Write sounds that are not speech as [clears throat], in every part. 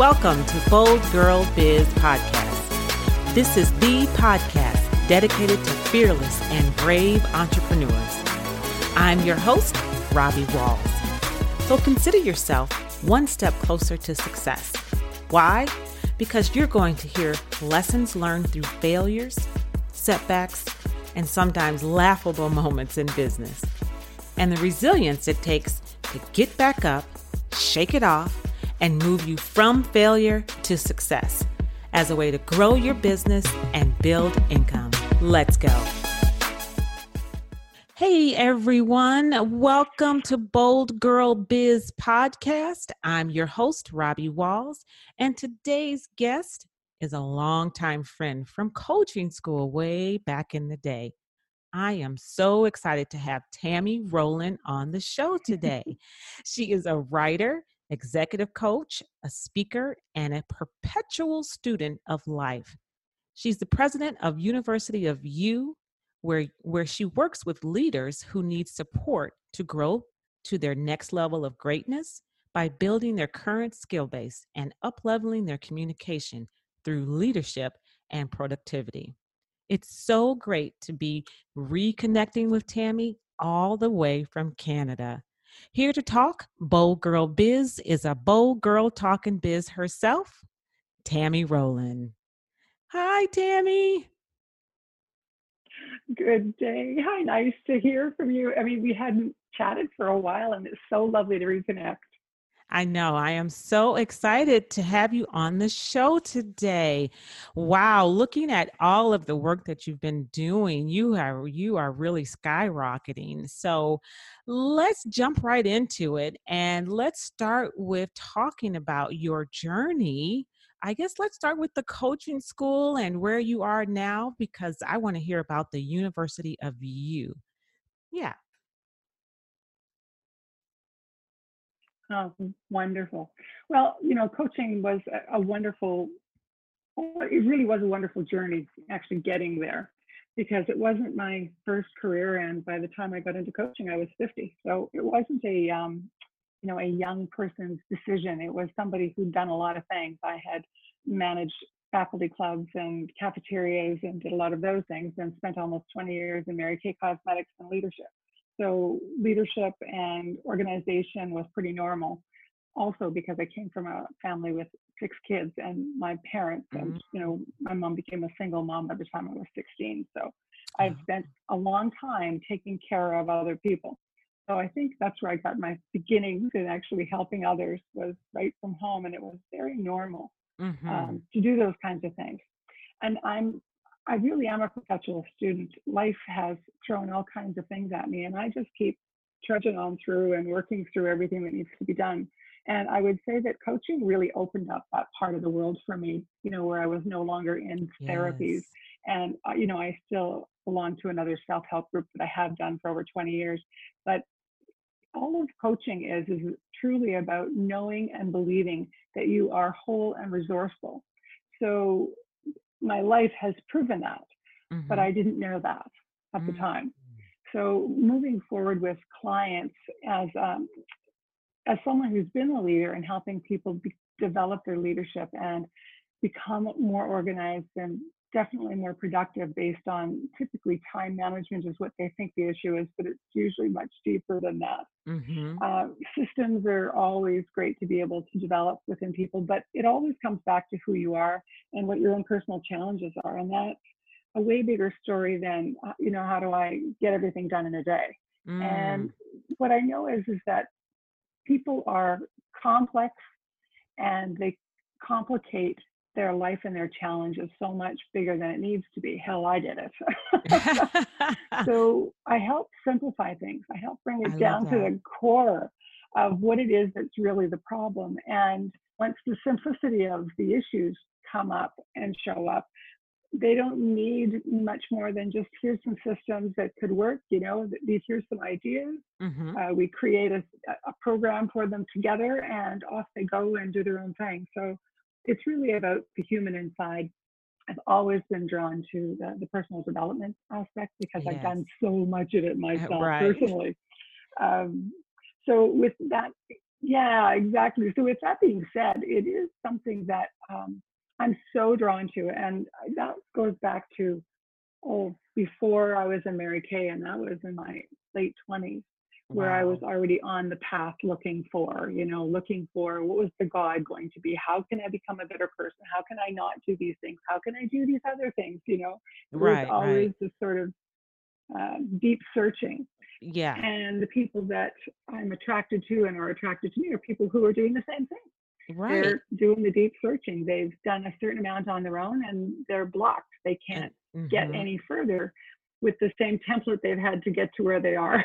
Welcome to Bold Girl Biz Podcast. This is the podcast dedicated to fearless and brave entrepreneurs. I'm your host, Robbie Walls. So consider yourself one step closer to success. Why? Because you're going to hear lessons learned through failures, setbacks, and sometimes laughable moments in business, and the resilience it takes to get back up, shake it off, and move you from failure to success as a way to grow your business and build income. Let's go. Hey everyone, welcome to Bold Girl Biz Podcast. I'm your host, Robbie Walls, and today's guest is a longtime friend from coaching school way back in the day. I am so excited to have Tammy Rowland on the show today. [laughs] she is a writer, executive coach, a speaker, and a perpetual student of life. She's the president of University of You, where, where she works with leaders who need support to grow to their next level of greatness by building their current skill base and upleveling their communication through leadership and productivity. It's so great to be reconnecting with Tammy all the way from Canada. Here to talk Bold Girl Biz is a bold girl talking biz herself, Tammy Rowland. Hi, Tammy. Good day. Hi, nice to hear from you. I mean, we hadn't chatted for a while, and it's so lovely to reconnect. I know. I am so excited to have you on the show today. Wow, looking at all of the work that you've been doing, you are you are really skyrocketing. So, let's jump right into it and let's start with talking about your journey. I guess let's start with the coaching school and where you are now because I want to hear about the University of You. Yeah. Oh, wonderful. Well, you know, coaching was a, a wonderful, it really was a wonderful journey actually getting there because it wasn't my first career. And by the time I got into coaching, I was 50. So it wasn't a, um, you know, a young person's decision. It was somebody who'd done a lot of things. I had managed faculty clubs and cafeterias and did a lot of those things and spent almost 20 years in Mary Kay Cosmetics and leadership. So leadership and organization was pretty normal. Also because I came from a family with six kids and my parents, mm-hmm. and you know, my mom became a single mom by the time I was 16. So I've spent a long time taking care of other people. So I think that's where I got my beginnings in actually helping others was right from home, and it was very normal mm-hmm. um, to do those kinds of things. And I'm I really am a perpetual student. Life has thrown all kinds of things at me, and I just keep trudging on through and working through everything that needs to be done. And I would say that coaching really opened up that part of the world for me, you know, where I was no longer in yes. therapies. And, uh, you know, I still belong to another self help group that I have done for over 20 years. But all of coaching is, is truly about knowing and believing that you are whole and resourceful. So my life has proven that, mm-hmm. but I didn't know that at mm-hmm. the time. So moving forward with clients as um, as someone who's been a leader and helping people be, develop their leadership and become more organized and definitely more productive based on typically time management is what they think the issue is, but it's usually much deeper than that. Mm-hmm. Uh, systems are always great to be able to develop within people, but it always comes back to who you are and what your own personal challenges are. And that's a way bigger story than, uh, you know, how do I get everything done in a day? Mm. And what I know is, is that people are complex and they complicate their life and their challenge is so much bigger than it needs to be. Hell, I did it. [laughs] [laughs] so I help simplify things. I help bring it I down to the core of what it is that's really the problem. And once the simplicity of the issues come up and show up, they don't need much more than just here's some systems that could work. You know, these here's some ideas. Mm-hmm. Uh, we create a, a program for them together, and off they go and do their own thing. So it's really about the human inside. I've always been drawn to the, the personal development aspect because yes. I've done so much of it myself right. personally. Um, so with that, Yeah, exactly. So with that being said, it is something that um, I'm so drawn to, and that goes back to oh before I was in Mary Kay, and that was in my late 20s where I was already on the path looking for, you know, looking for what was the God going to be? How can I become a better person? How can I not do these things? How can I do these other things? You know, it was always right. this sort of uh, deep searching. Yeah. And the people that I'm attracted to and are attracted to me are people who are doing the same thing. Right. They're doing the deep searching. They've done a certain amount on their own and they're blocked. They can't get mhm. any further with the same template they've had to get to where they are.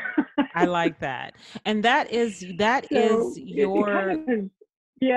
I like [laughs] that. And that is that is So it, it kind your of has,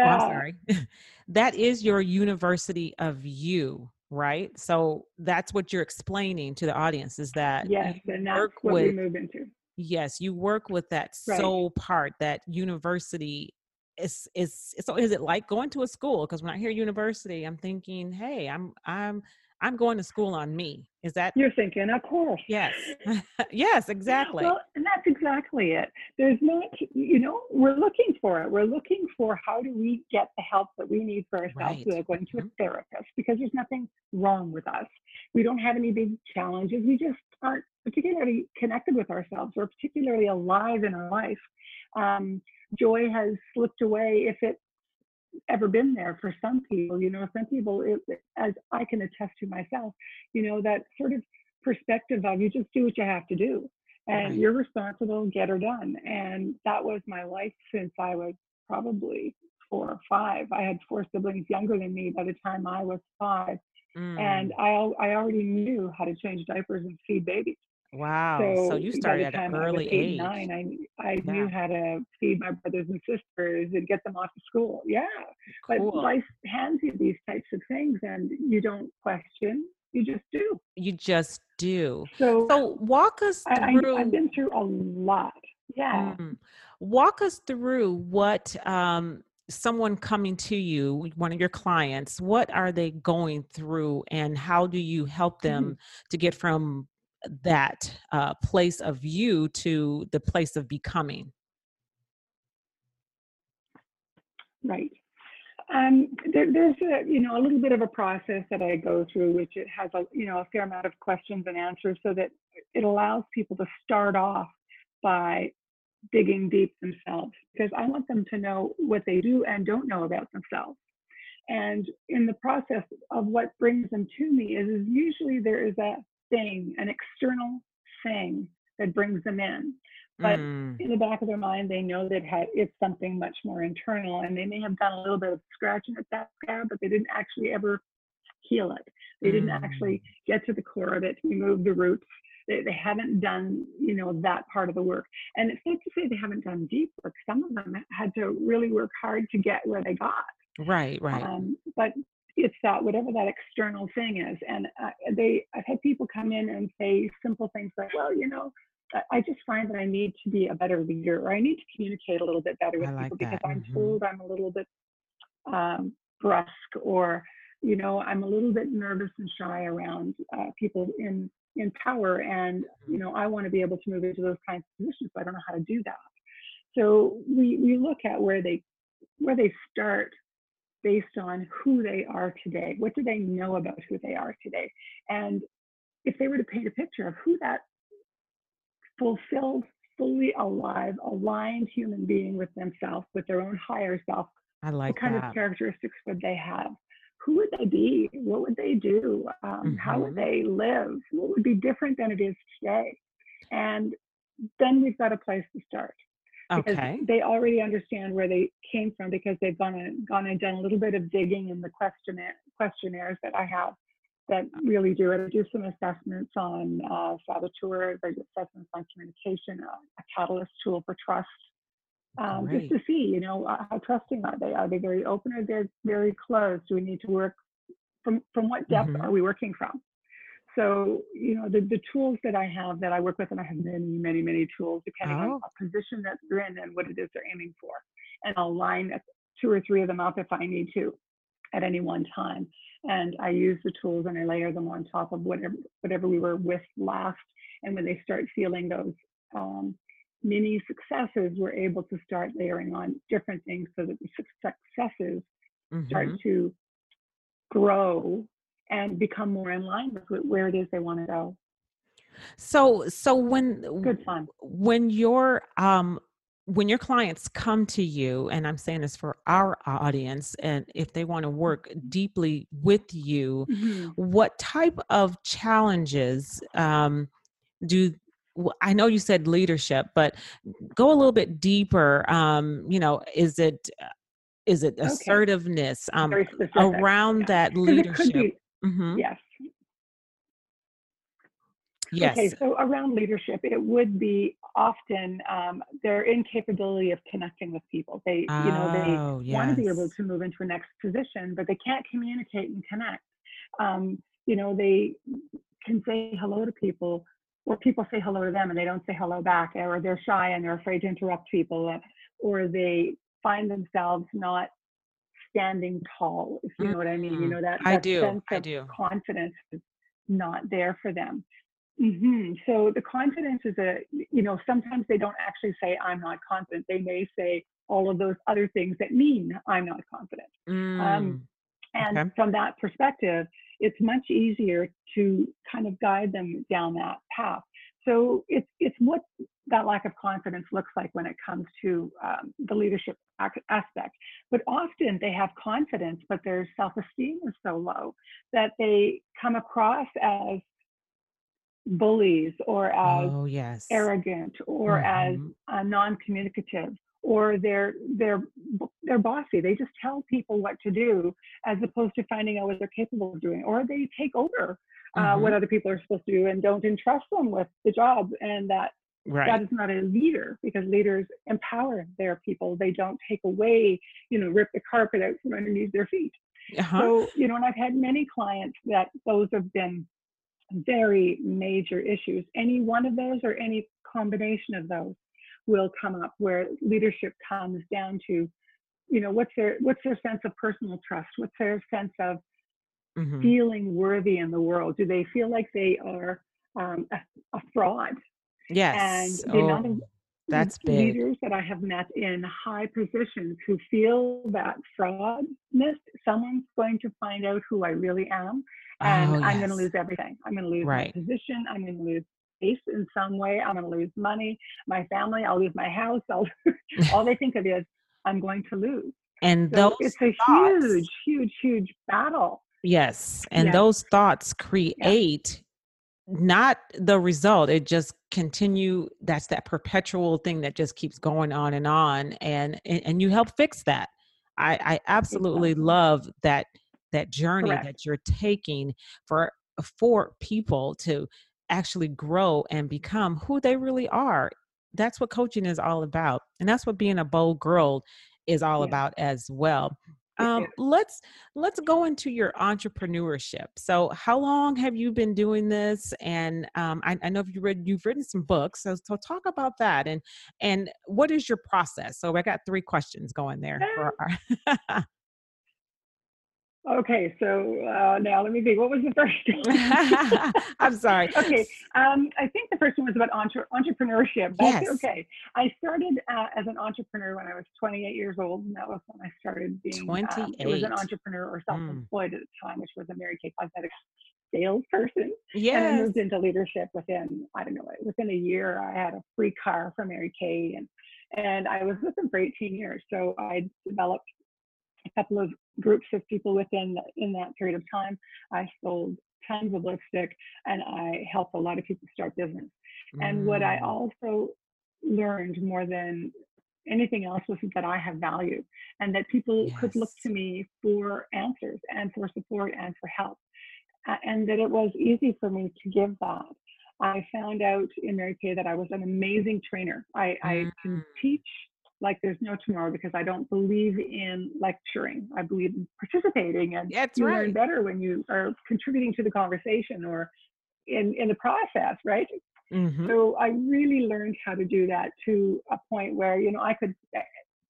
oh, I'm yeah, sorry. [laughs] That is your university of you, right? So that's what you're explaining to the audience is that yes, and that's work what we with move into. yes, you work with that Right. soul part, that university is is so is it like going to a school? Because when I hear university, I'm thinking, hey, I'm I'm I'm going to school on me. Is that You're thinking, of course. yes. [laughs] [laughs] yes, exactly. Well, and that's exactly it. There's not, you know, we're looking for it. We're looking for how do we get the help that we need for ourselves Right. without going to a Mhm. therapist because there's nothing wrong with us. We don't have any big challenges. We just aren't particularly connected with ourselves or particularly alive in our life. Um, joy has slipped away if it's ever been there for some people. You know, some people, it, as I can attest to myself, you know, that sort of perspective of you just do what you have to do and Right. you're responsible, get her done. And that was my life since I was probably four or five. I had four siblings younger than me by the time I was five. And Mm. I, I already knew how to change diapers and feed babies. Wow. So So you started at an time I was early eight age. nine, I I knew how to feed my brothers and sisters and get them off to school. Yeah, but life hands you these types of things, and you don't question. You just do. You just do. So So walk us I, I I've through been through a lot. Yeah. mm, walk us through what um someone coming to you, one of your clients, what are they going through and how do you help Mhm. them to get from that uh, place of you to the place of becoming? Right. Um, there, there's a, you know, a little bit of a process that I go through, which it has a, you know, a fair amount of questions and answers so that it allows people to start off by digging deep themselves because I want them to know what they do and don't know about themselves. And in the process of what brings them to me is, is usually there is a thing, an external thing that brings them in. But Mm, in the back of their mind, they know that it's something much more internal, and they may have done a little bit of scratching at that scab, but they didn't actually ever heal it. They didn't mm, actually get to the core of it, remove the roots. They, they haven't done, you know, that part of the work. And it's not to say they haven't done deep work. Some of them had to really work hard to get where they got. right, right. Um, but it's that whatever that external thing is, and uh, they, I've had people come in and say simple things like, well, you know, I just find that I need to be a better leader, or I need to communicate a little bit better with like people because that. I'm hmm told I'm a little bit um, brusque, or you know, I'm a little bit nervous and shy around uh, people in in power, and you know, I want to be able to move into those kinds of positions, but I don't know how to do that. So we we look at where they where they start based on who they are today. What do they know about who they are today? And if they were to paint a picture of who that fulfilled, fully alive, aligned human being with themselves, with their own higher self, I like what kind of characteristics would they have? Who would they be? What would they do? Um, how would hmm they live? What would be different than it is today? And then we've got a place to start because Okay. they already understand where they came from because they've gone and gone and done a little bit of digging in the questionnaire questionnaires that I have that really do it. I do some assessments on uh, saboteurs, I do assessments on communication, uh, a catalyst tool for trust, um, just to see, you know, how trusting are they? Are they very open or they're very closed? Do we need to work from from what depth hmm are we working from? So, you know, the, the tools that I have that I work with, and I have many, many, many tools depending on Oh, a position that they're in and what it is they're aiming for. And I'll line two or three of them up if I need to at any one time. And I use the tools and I layer them on top of whatever whatever we were with last. And when they start feeling those um, mini successes, we're able to start layering on different things so that the successes Mhm. start to grow and become more in line with where it is they want to go. So so when Good fun. when your um when your clients come to you and I'm saying this for our audience and if they want to work deeply with you, Mhm. what type of challenges um do I know you said leadership, but go a little bit deeper. Um, you know, is it uh, it assertiveness um, around Yeah. that 'Cause it could leadership? be, hmm yes. Yes. Okay, so around leadership, it would be often um, their incapability of connecting with people. They, you know, they Oh, want to be able to move into a next position, but they can't communicate and connect. Um, you know, they can say hello to people, or people say hello to them and they don't say hello back, or they're shy and they're afraid to interrupt people, or they find themselves not standing tall, if you know what I mean. You Mm, know, that, I do. sense I of do. confidence is not there for them. hmm So the confidence is a, you know, sometimes they don't actually say, I'm not confident. They may say all of those other things that mean I'm not confident. Mm, And okay. from that perspective, it's much easier to kind of guide them down that path. So it's it's what that lack of confidence looks like when it comes to um, the leadership ac- aspect. But often they have confidence, but their self-esteem is so low that they come across as bullies or as Oh, yes. arrogant or as Mhm. uh, non-communicative or they're they're they're bossy they just tell people what to do as opposed to finding out what they're capable of doing or they take over uh, what Mhm. other people are supposed to do and don't entrust them with the job and that that Right. is not a leader because leaders empower their people they don't take away you know rip the carpet out from underneath their feet Uh-huh. so you know and i've had many clients that those have been very major issues. Any one of those or any combination of those will come up where leadership comes down to, you know, what's their what's their sense of personal trust? What's their sense of Mhm. feeling worthy in the world? Do they feel like they are um, a, a fraud? And Yes. the amount oh, of Oh, that's big. leaders that I have met in high positions who feel that fraudness, someone's going to find out who I really am, and Oh, I'm going to lose everything. I'm going to lose Right. my position. I'm going to lose space in some way. I'm going to lose money, my family. I'll lose my house. I'll, [laughs] all they think of is I'm going to lose. And So those it's a thoughts, huge, huge, huge battle. yes, and Yes. those thoughts create not the result. It just continue. That's that perpetual thing that just keeps going on and on, and and, and you help fix that. I, I absolutely Exactly. love that that journey Correct. that you're taking for for people to actually grow and become who they really are. That's what coaching is all about, and that's what being a bold girl is all Yeah. about as well. Um, let's let's go into your entrepreneurship. So, how long have you been doing this? And um, I, I know you read you've written some books. So, so talk about that and and what is your process? So, I got three questions going there for our. [laughs] Okay, so uh, now let me think. What was the first? [laughs] I'm sorry. [laughs] okay, um, I think the first one was about entre- entrepreneurship. That's Yes. okay. I started uh, as an entrepreneur when I was 28 years old, and that was when I started being. Um, it was an entrepreneur or Mm. self-employed at the time, which was a Mary Kay cosmetics salesperson. Yeah. And I moved into leadership within, I don't know, within a year. I had a free car from Mary Kay, and and I was with them for 18 years. So I developed a couple of groups of people within in that period of time. I sold tons of lipstick, and I helped a lot of people start business. And what I Mm, also learned more than anything else was that I have value, and that people could look to me for answers and for support and for help, and that it was easy for me to give that. I found out in Mary Kay that I was an amazing trainer. I, I can Mm. teach like there's no tomorrow because I don't believe in lecturing. I believe in participating, and That's you learn better when you are contributing to the conversation or in in the process, right? hmm So I really learned how to do that to a point where you know I could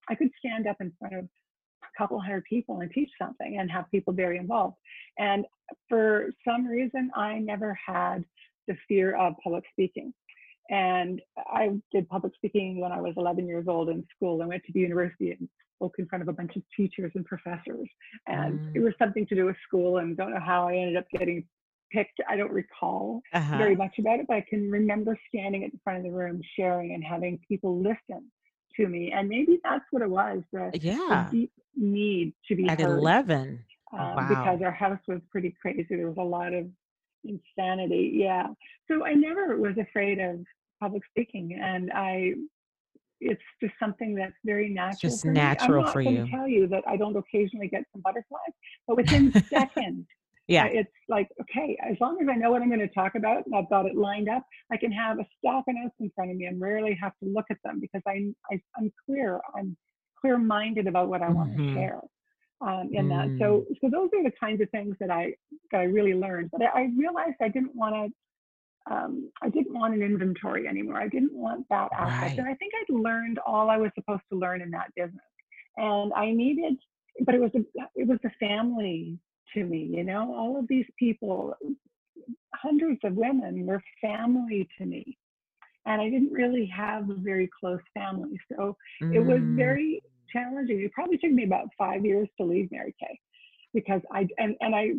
I could stand up in front of a couple hundred people and teach something and have people very involved. And for some reason, I never had the fear of public speaking. And I did public speaking when I was 11 years old in school. I went to the university and spoke in front of a bunch of teachers and professors. And mm. it was something to do with school, and don't know how I ended up getting picked. I don't recall uh-huh. very much about it, but I can remember standing at the front of the room sharing and having people listen to me. And maybe that's what it was the, yeah. the deep need to be at heard. 11. Um, wow. Because our house was pretty crazy. There was a lot of insanity. Yeah. So I never was afraid of public speaking. And I, it's just something that's very natural. It's just for natural me. I'm for not you. tell you that I don't occasionally get some butterflies, but [laughs] within seconds, yeah, uh, it's like okay, as long as I know what I'm going to talk about and I've got it lined up, I can have a stack of notes in front of me and rarely have to look at them because I, I am clear. I'm clear-minded about what I want mm-hmm. to share. Um, in mm. that, so so those are the kinds of things that I that I really learned. But I, I realized I didn't want to um, I didn't want an inventory anymore. I didn't want that aspect. Right. And I think I'd learned all I was supposed to learn in that business. And I needed, but it was a, it was a family to me, you know, all of these people, hundreds of women were family to me. And I didn't really have a very close family. So mm. it was mm. very challenging. It probably took me about five years to leave Mary Kay because I and, and I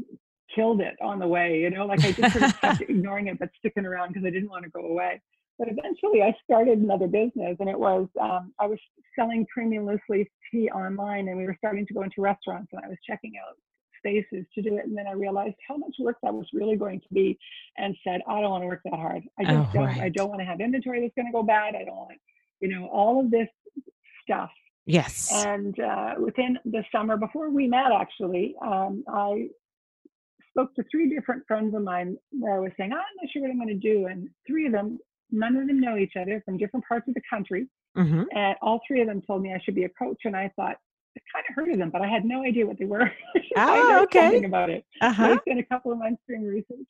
killed it on the way, you know, like I just sort of [laughs] kept ignoring it, but sticking around because I didn't want to go away. But eventually I started another business and it was, um, I was selling premium loose leaf tea online and we were starting to go into restaurants and I was checking out spaces to do it. And then I realized how much work that was really going to be and said, I don't want to work that hard. I just oh, don't, right. I don't want to have inventory that's going to go bad. I don't want, you know, all of this stuff. Yes. And uh, within the summer before we met, actually, um, I spoke to three different friends of mine where I was saying, I'm not sure what I'm going to do. And three of them, none of them know each other from different parts of the country. Mm-hmm. And all three of them told me I should be a coach. And I thought, I kind of heard of them, but I had no idea what they were. [laughs] oh, okay. Something about it. Uh-huh. So I spent a couple of months doing research.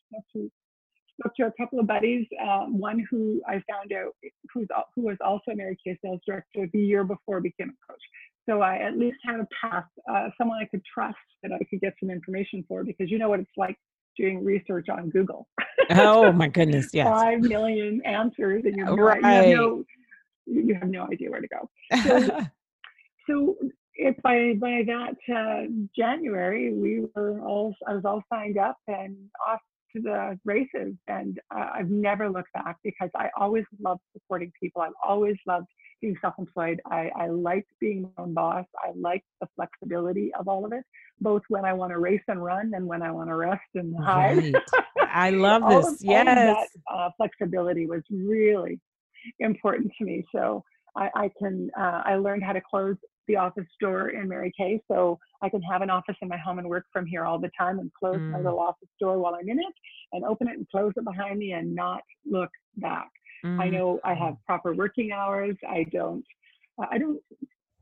Spoke to a couple of buddies. Um, one who I found out who's who was also a Mary Kay sales director the year before became a coach. So I at least had a path, uh, someone I could trust that I could get some information for because you know what it's like doing research on Google. oh [laughs] my goodness, yes. Five million answers and you're right. you, have no, you have no idea where to go. So, [laughs] so if by by that uh, January we were all I was all signed up and off to the races and uh, I've never looked back because I always loved supporting people. I've always loved being self-employed. I, I like being my own boss. I like the flexibility of all of it, both when I want to race and run and when I want to rest and [laughs] hide. Right. I love this. of, yes. that uh, flexibility was really important to me. So I, I can, uh, I learned how to close the office door in Mary Kay. So I can have an office in my home and work from here all the time and close mm. my little office door while I'm in it and open it and close it behind me and not look back. Mm-hmm. I know I have proper working hours. I don't, I don't,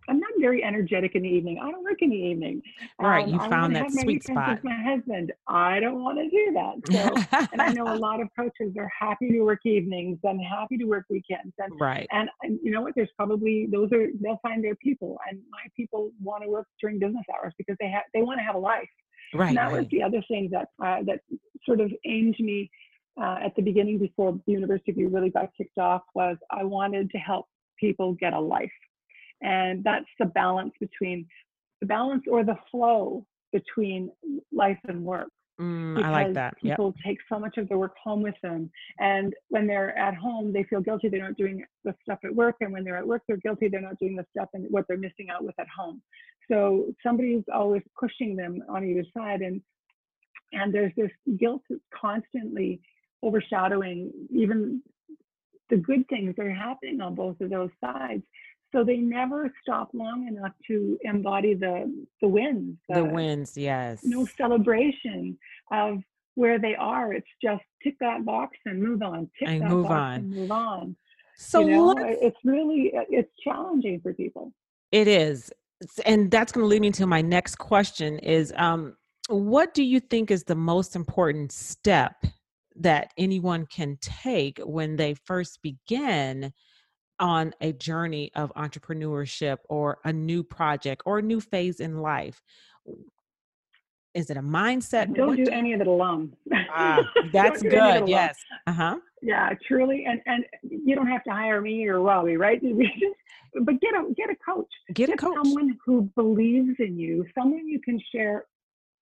I'm not very energetic in the evening. I don't work in the evening. Right. Um, you found that sweet spot. With my husband. I don't want to do that. [laughs] So, and I know a lot of coaches are happy to work evenings and happy to work weekends. And, right. And, and you know what? There's probably, those are, they'll find their people. And my people want to work during business hours because they have, they want to have a life. Right. And that right. was the other thing that, uh, that sort of aimed me uh, at the beginning before the University really got kicked off was I wanted to help people get a life. And that's the balance between the balance or the flow between life and work. Mm, I like that. People take so much of their work home with them. And when they're at home, they feel guilty they're not doing the stuff at work. And when they're at work, they're guilty they're not doing the stuff and what they're missing out with at home. So somebody's always pushing them on either side. And and there's this guilt that's constantly overshadowing even the good things that are happening on both of those sides. So they never stop long enough to embody the the wins. The, the wins, yes. No celebration of where they are. It's just tick that box and move on. Tick and that move box on. and move on. So you know, it's really it's challenging for people. It is, and that's going to lead me to my next question: Is um, what do you think is the most important step that anyone can take when they first begin on a journey of entrepreneurship or a new project or a new phase in life is it a mindset? Don't do any of it alone. Ah, [laughs] that's good. Yes. Uh huh. Yeah, truly. And and you don't have to hire me or Robbie, right? [laughs] but get a get a coach. Get, get a coach. Someone who believes in you. Someone you can share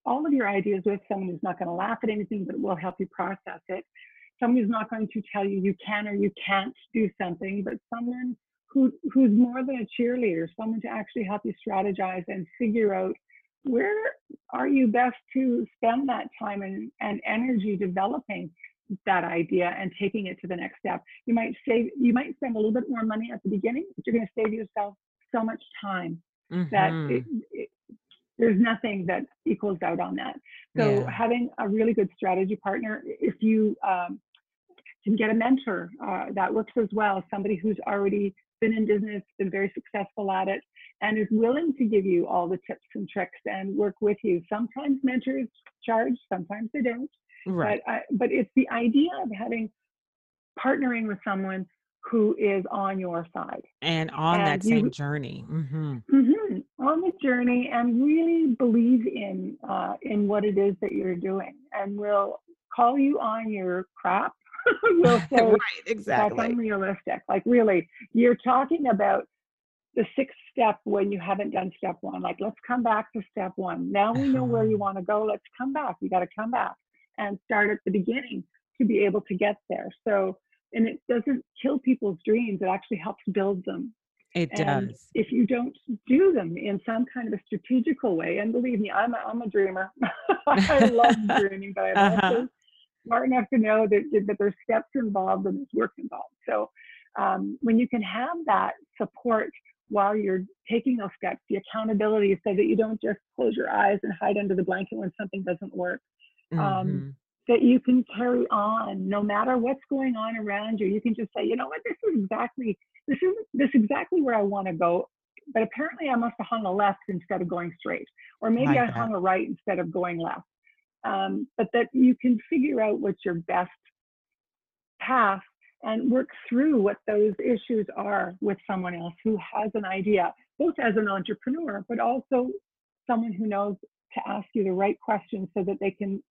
all of your ideas with. Someone who's not going to laugh at anything, but will help you process it. Who's not going to tell you you can or you can't do something, but someone who who's more than a cheerleader. Someone to actually help you strategize and figure out where are you best to spend that time and, and energy developing that idea and taking it to the next step. You might save, you might spend a little bit more money at the beginning, but you're going to save yourself so much time mm-hmm. that it, it, there's nothing that equals out on that. So yeah. having a really good strategy partner, if you um, can get a mentor, uh, that works as well. Somebody who's already been in business, been very successful at it, and is willing to give you all the tips and tricks and work with you. Sometimes mentors charge, sometimes they don't. Right. But, uh, but it's the idea of having partnering with someone who is on your side and on and that same journey mm-hmm. Mm-hmm, on the journey and really believe in uh, in what it is that you're doing and will call you on your crap [laughs] will [laughs] say right, exactly that's unrealistic like really you're talking about the sixth step when you haven't done step one. Like, let's come back to step one. Now we know where you [laughs] want to go. Let's come back. You got to come back and start at the beginning to be able to get there. So, and it doesn't kill people's dreams, it actually helps build them. It and does. If you don't do them in some kind of a strategical way, and believe me, I'm a, I'm a dreamer. I love dreaming, but I'm uh-huh. also smart enough to know that, that there's steps involved and there's work involved. So um, when you can have that support while you're taking those steps, the accountability so that you don't just close your eyes and hide under the blanket when something doesn't work. Um, mm-hmm. Um, that you can carry on no matter what's going on around you. You can just say, you know what, this is exactly this is this is exactly where I want to go. But apparently I must have hung a left instead of going straight. Or maybe I hung a right instead of going left. Um, but that you can figure out what's your best path and work through what those issues are with someone else who has an idea, both as an entrepreneur, but also someone who knows to ask you the right questions so that they can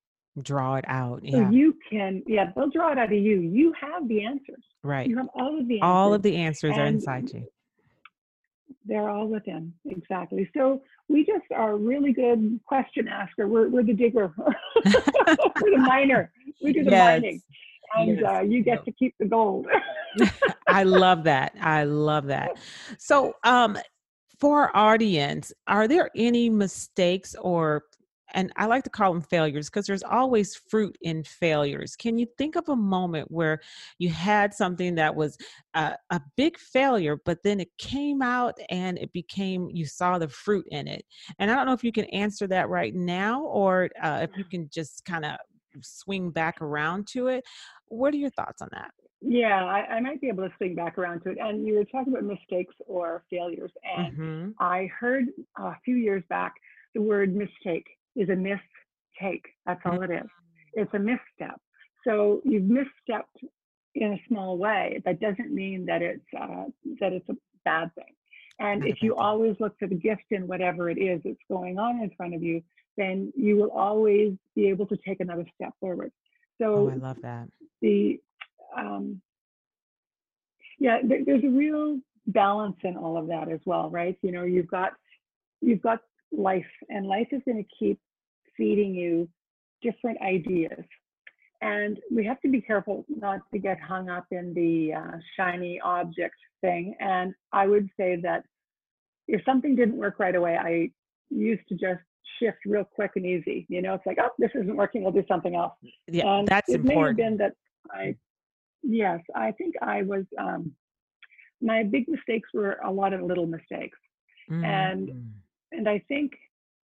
draw it out. Yeah. So you can, yeah, they'll draw it out of you. You have the answers. Right. You have all of the answers. All of the answers are inside you. They're all within. Exactly. So we just are a really good question asker. We're, we're the digger. [laughs] we're the miner. We do the [laughs] yes. mining and yes. uh, you get to keep the gold. [laughs] I love that. I love that. So, um, for our audience, are there any mistakes or and I like to call them failures because there's always fruit in failures. Can you think of a moment where you had something that was a, a, big failure, but then it came out and it became, you saw the fruit in it? And I don't know if you can answer that right now or uh, if you [sighs] can just kind of swing back around to it. What are your thoughts on that? Yeah, I, I, might be able to swing back around to it. And you were talking about mistakes or failures. And mm-hmm. I heard a few years back the word mistake is a mistake. That's all it is. Mm. It's a misstep. So you've misstepped in a small way. That doesn't mean that it's uh, that it's a bad thing. And if you always look for the gift in whatever it is that's going on in front of you, then you will always be able to take another step forward. So oh, I love that. The um, yeah, there, there's a real balance in all of that as well, right? You know, you've got you've got life, and life is going to keep feeding you different ideas. And we have to be careful not to get hung up in the uh, shiny object thing. And I would say that if something didn't work right away, I used to just shift real quick and easy. You know, it's like, oh, this isn't working. We'll do something else. Yeah, and that's it important. May have been that I, yes, I think I was. Um, my big mistakes were a lot of little mistakes, mm. and and I think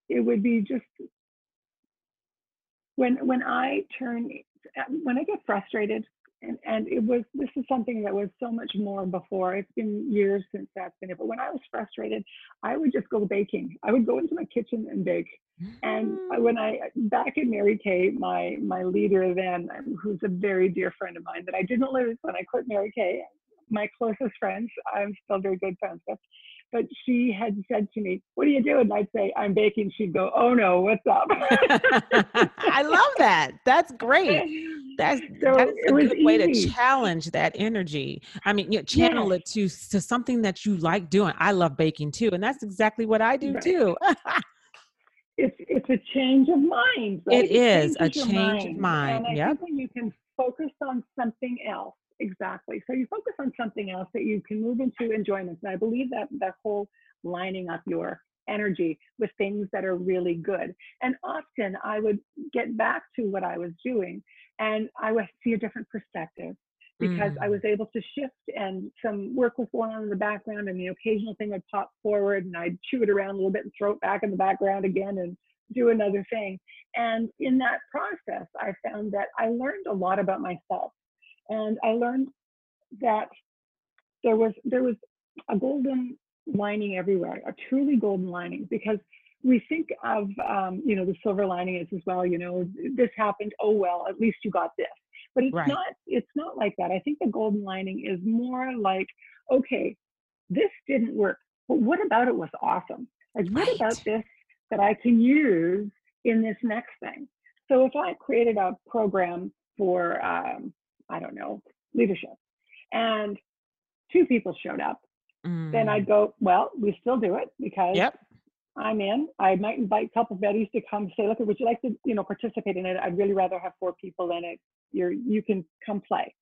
it would be just when when I turn when I get frustrated and and it was this is something that was so much more before it's been years since that's been it but when i was frustrated i would just go baking i would go into my kitchen and bake and mm. when i back in mary kay my my leader then who's a very dear friend of mine that i didn't lose when i quit mary kay my closest friends i'm still very good friends with but she had said to me, "What are you doing?" And I'd say, "I'm baking." She'd go, "Oh no, what's up?" [laughs] I love that. That's great. That's [laughs] so that is it a good way to challenge that energy. I mean, you know, channel Yes. it to to something that you like doing. I love baking too, and that's exactly what I do Right. too. [laughs] it's it's a change of mind, right? It is a change of mind. And Yep. when you can focus on something else, exactly. So you focus on something else that you can move into enjoyment. And I believe that that whole lining up your energy with things that are really good. And often I would get back to what I was doing and I would see a different perspective because I Mm. was able to shift and some work was going on in the background and the occasional thing would pop forward and I'd chew it around a little bit and throw it back in the background again and do another thing. And in that process, I found that I learned a lot about myself. And I learned that there was there was a golden lining everywhere, a truly golden lining, because we think of um, you know the silver lining is as well. You know, this happened. Oh well, at least you got this. But it's Right. not. It's not like that. I think the golden lining is more like, okay, this didn't work, but what about it was awesome? Like, what about this that I can use in this next thing? So if I created a program for, um, I don't know, leadership, and two people showed up, then Mm. I'd go, well, we still do it because Yep. I'm in. I might invite a couple of buddies to come say, look, would you like to, you know, participate in it? I'd really rather have four people in it. You're, you can come play,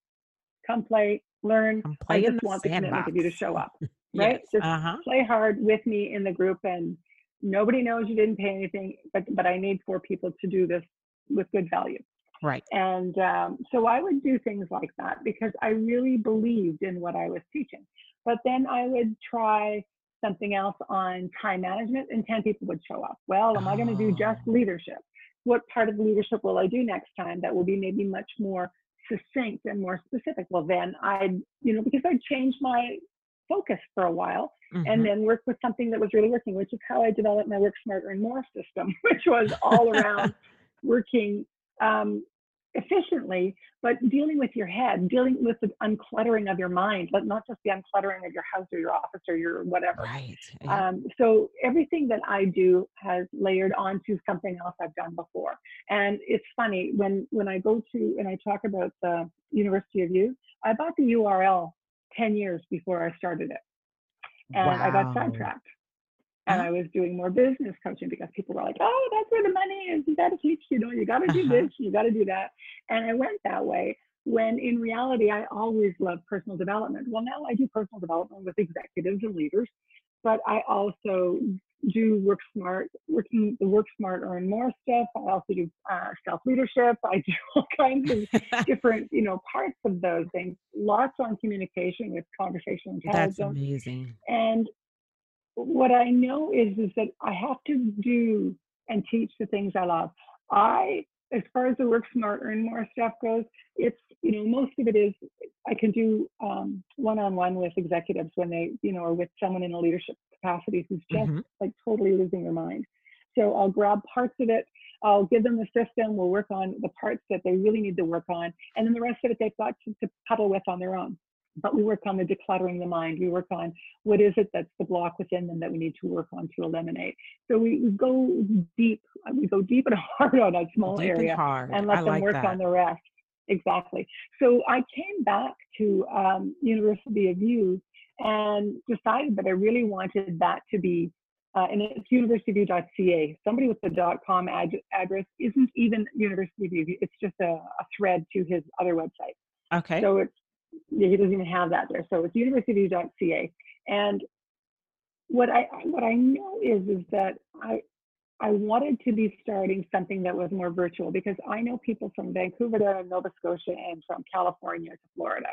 come play, learn. Come I play in just the want the commitment of you to show up, [laughs] right? Yes. Just Uh-huh. play hard with me in the group and nobody knows you didn't pay anything, but, but I need four people to do this with good value. Right. And um, so I would do things like that because I really believed in what I was teaching. But then I would try something else on time management, and 10 people would show up. Well, am I going to do just Oh. leadership? What part of leadership will I do next time that will be maybe much more succinct and more specific? Well, then I'd, you know, because I'd change my focus for a while Mhm. and then work with something that was really working, which is how I developed my Work Smart Earn More system, [laughs] which was all around [laughs] working um, efficiently, but dealing with your head, dealing with the uncluttering of your mind, but not just the uncluttering of your house or your office or your whatever. right. Yeah. Um, so everything that I do has layered onto something else I've done before. And it's funny when when I go to and I talk about the University of You, I bought the URL 10 years before I started it and I got sidetracked. And Oh. I was doing more business coaching because people were like, "Oh, that's where the money is. You got to teach. You know, you got to do Uh-huh. this. You got to do that." And I went that way. When in reality, I always loved personal development. Well, now I do personal development with executives and leaders, but I also do work smart, working the work smart, earn more stuff. I also do uh, self leadership. I [laughs] do all kinds of [laughs] different, you know, parts of those things. Lots on communication with conversational That's intelligence. amazing. And what I know is is that I have to do and teach the things I love. I, as far as the work smart, earn more stuff goes, it's you know most of it is I can do um, one-on-one with executives when they you know are with someone in a leadership capacity who's just Mhm. like totally losing their mind. So I'll grab parts of it. I'll give them the system. We'll work on the parts that they really need to work on, and then the rest of it they've got to, to puddle with on their own but we work on the decluttering the mind. We work on what is it that's the block within them that we need to work on to eliminate. So we, we go deep, we go deep and [laughs] hard on a small Deep area hard. and let I them like work that. on the rest. Exactly. So I came back to um, University of You and decided that I really wanted that to be, uh, and it's universityofyou.ca. Somebody with the .com ad- address isn't even University of You. It's just a, a thread to his other website. Okay. So it's he doesn't even have that there. So it's university.ca. And what I what I know is is that I I wanted to be starting something that was more virtual because I know people from Vancouver to Nova Scotia and from California to Florida.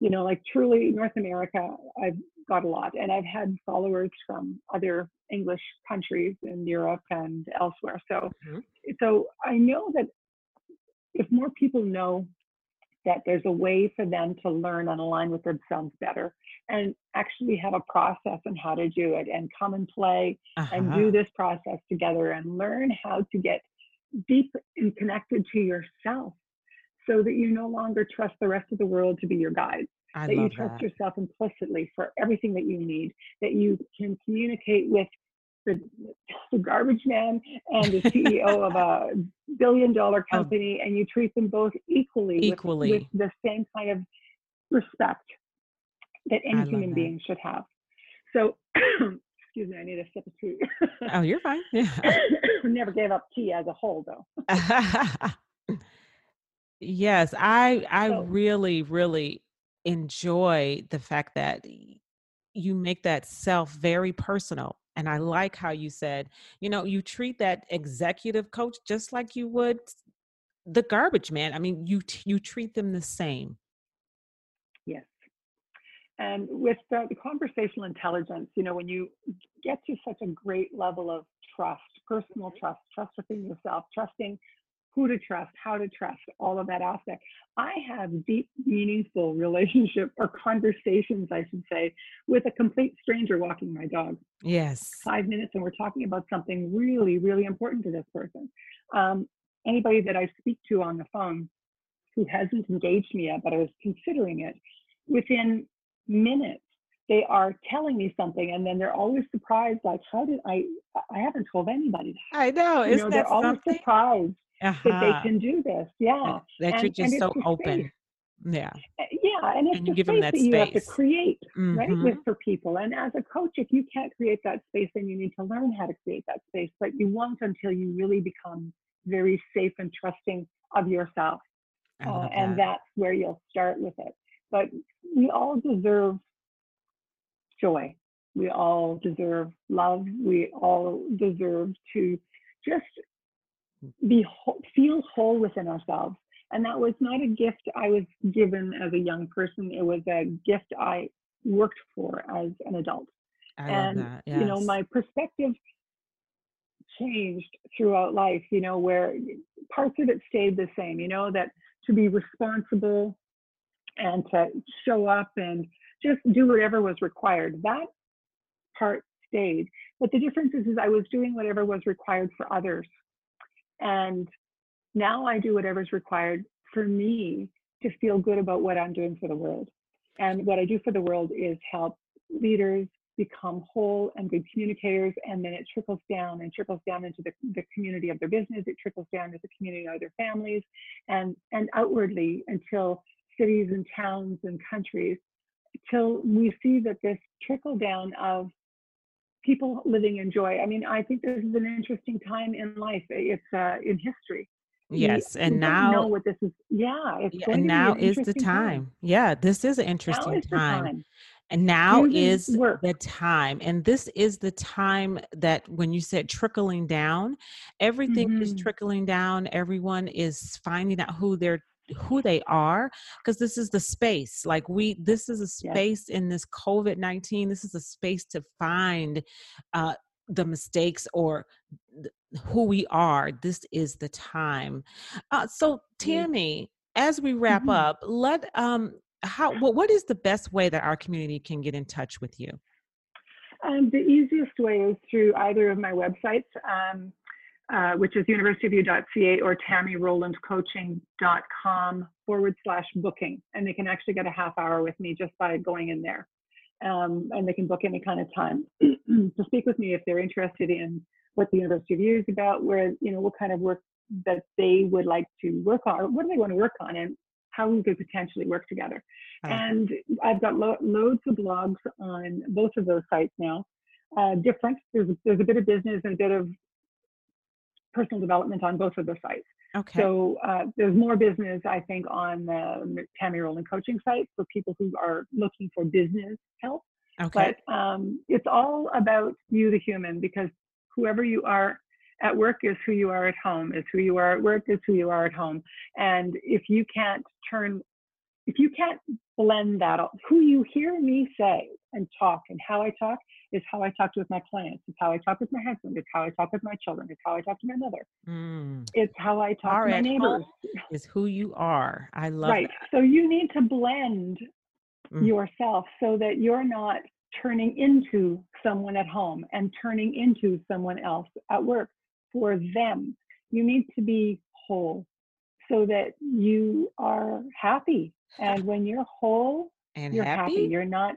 You know, like truly North America, I've got a lot. And I've had followers from other English countries in Europe and elsewhere. So Mhm. so I know that if more people know that there's a way for them to learn and align with themselves better and actually have a process on how to do it and come and play and Uh-huh. do this process together and learn how to get deep and connected to yourself so that you no longer trust the rest of the world to be your guide I that you trust that. yourself implicitly for everything that you need, that you can communicate with the, the garbage man and the CEO of a billion dollar [laughs] company, and you treat them both equally, with- With, the same kind of respect that any human that. being should have. So, [clears throat] excuse me, I need a sip of tea. Oh, you're fine. [laughs] Yeah. Never gave up tea as a whole, though. [laughs] yes, I I So- really really enjoy the fact that you make that self very personal. And I like how you said, you know, you treat that executive coach just like you would the garbage man. I mean, you you treat them the same. Yes. And with the, the conversational intelligence, you know, when you get to such a great level of trust, personal trust, trust within yourself, trusting who to trust, how to trust, all of that aspect. I have deep, meaningful relationship or conversations, I should say, with a complete stranger walking my dog. Yes. Five minutes, and we're talking about something really, really important to this person. Um, anybody that I speak to on the phone who hasn't engaged me yet, but I was considering it, within minutes, they are telling me something, and then they're always surprised, like, how did I? I haven't told anybody that. I know. You Isn't know, they're always something? Surprised that they Uh-huh. can do this. Yeah, That you're and- and just so open. space. Yeah. Uh, yeah, and it's And the give space that that, you have to create, right, Mhm. with for people. And as a coach, if you can't create that space, then you need to learn how to create that space. But you won't until you really become very safe and trusting of yourself. Uh, and that. that's where you'll start with it. But we all deserve joy. We all deserve love. We all deserve to just be whole, feel whole within ourselves. And that was not a gift I was given as a young person. It was a gift I worked for as an adult. I love and that. you know, my perspective changed throughout life. You know, where parts of it stayed the same. You know that to be responsible and to show up and just do whatever was required. That part stayed. But the difference is, is I was doing whatever was required for others. And now I do whatever's required for me to feel good about what I'm doing for the world. And what I do for the world is help leaders become whole and good communicators. And then it trickles down and trickles down into the, the community of their business. It trickles down to the community of their families and, and outwardly until cities and towns and countries, till we see that this trickle down of people living in joy. I mean, I think this is an interesting time in life. It's uh, in history. Yes. we And don't now know what this is. Yeah, it's Yeah, and now an is the interesting time. Yeah, this is an interesting is time. time. And now is work. the time. And this is the time that when you said trickling down, everything is Mhm. trickling down. Everyone is finding out who they're who they are because this is the space like we this is a space in this covid-19 this is a space to find uh the mistakes or th- who we are this is the time. Uh so tammy as we wrap Mhm. up let um how what, what is the best way that our community can get in touch with you? Um, the easiest way is through either of my websites, um, uh, which is universityofyou.ca or tammyrowlandcoaching.com forward slash booking. And they can actually get a half hour with me just by going in there. Um, and they can book any kind of time [clears throat] to speak with me if they're interested in what the University of You is about, where, you know, what kind of work that they would like to work on, or what do they want to work on, and how we could potentially work together. Like And I've got lo- loads of blogs on both of those sites now. Uh, different. There's there's a bit of business and a bit of personal development on both of the sites. okay So uh, there's more business, I think, on the Tammy Rowland coaching site for people who are looking for business help. okay But um, it's all about you, the human, because whoever you are at work is who you are at home, is who you are at work, is who you are at home. And if you can't turn, if you can't blend that, all- who you hear me say and talk and how I talk is how I talk with my clients, it's how I talk with my husband, it's how I talk with my children, it's how I talk to my mother, Mm, it's how I talk to my neighbors. is who you are i love Right. that So you need to blend Mm. yourself so that you're not turning into someone at home and turning into someone else at work for them. You need to be whole so that you are happy. And when you're whole, and you're happy. happy. You're not.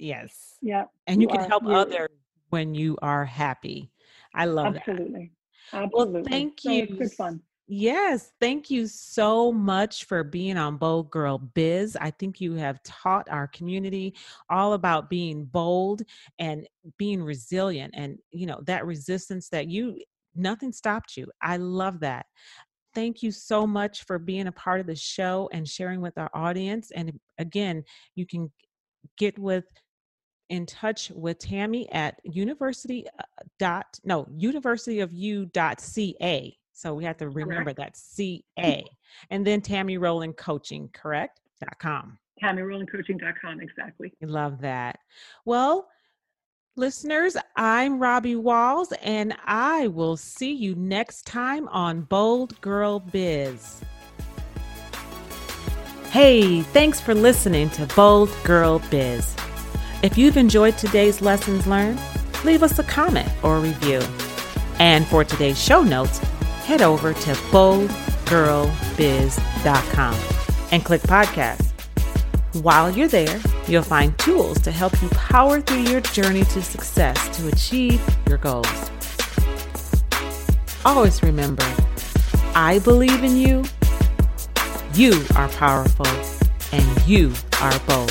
Yes. Yeah. And you, can are- help others when you are happy. I love that. Absolutely. Absolutely. thank So you good fun. Yes, thank you so much for being on Bold Girl Biz. I think you have taught our community all about being bold and being resilient and you know that resistance that you nothing stopped you. I love that. Thank you so much for being a part of the show and sharing with our audience and again, you can get with in touch with Tammy at university uh, dot no university of you dot ca. So we have to remember that CA. And then Tammy Rowland Coaching, correct? Dot com. Tammy Rowland Coaching dot com Exactly. I love that. Well, listeners, I'm Robbie Walls, and I will see you next time on Bold Girl Biz. Hey, thanks for listening to Bold Girl Biz. If you've enjoyed today's lessons learned, leave us a comment or review. And for today's show notes, head over to boldgirlbiz.com and click podcast. While you're there, you'll find tools to help you power through your journey to success to achieve your goals. Always remember, I believe in you, you are powerful, and you are bold.